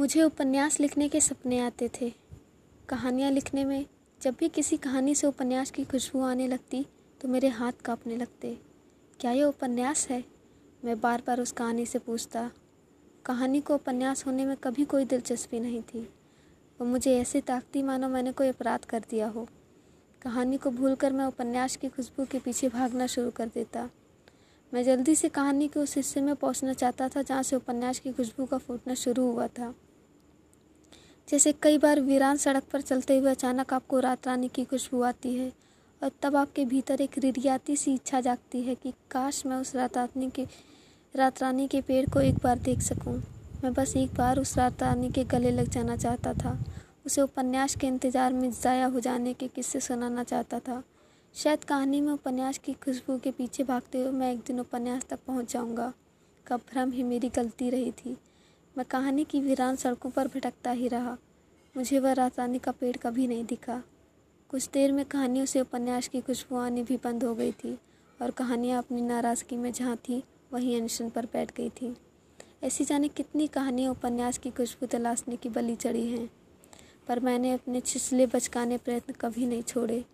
मुझे उपन्यास लिखने के सपने आते थे। कहानियाँ लिखने में जब भी किसी कहानी से उपन्यास की खुशबू आने लगती तो मेरे हाथ कांपने लगते। क्या ये उपन्यास है? मैं बार बार उस कहानी से पूछता। कहानी को उपन्यास होने में कभी कोई दिलचस्पी नहीं थी। वो मुझे ऐसे ताकती मानो मैंने कोई अपराध कर दिया हो। कहानी को भूलकर मैं उपन्यास की खुशबू के पीछे भागना शुरू कर देता। मैं जल्दी से कहानी के उस हिस्से में पहुँचना चाहता था जहाँ से उपन्यास की खुशबू का फूटना शुरू हुआ था। जैसे कई बार वीरान सड़क पर चलते हुए अचानक आपको रात रानी की खुशबू आती है और तब आपके भीतर एक रिरियाती सी इच्छा जागती है कि काश मैं उस रात रानी के, रात रानी के पेड़ को एक बार देख सकूँ। मैं बस एक बार उस रात रानी के गले लग जाना चाहता था। उसे उपन्यास के इंतज़ार में ज़ाया हो जाने के किस्से सुनाना चाहता था। शायद कहानी में उपन्यास की खुशबू के पीछे भागते हुए मैं एक दिन उपन्यास तक पहुँच जाऊँगा। कब भ्रम ही मेरी गलती रही थी। मैं कहानी की वीरान सड़कों पर भटकता ही रहा। मुझे वह रातानी का पेड़ कभी नहीं दिखा। कुछ देर में कहानियों से उपन्यास की खुशबू आनी भी बंद हो गई थी और कहानियाँ अपनी नाराज़गी में जहाँ थी, वहीं अनशन पर बैठ गई थी। ऐसी जाने कितनी कहानियाँ उपन्यास की खुशबू तलाशने की बली चढ़ी हैं, पर मैंने अपने छिछले बचकाने प्रयत्न कभी नहीं छोड़े।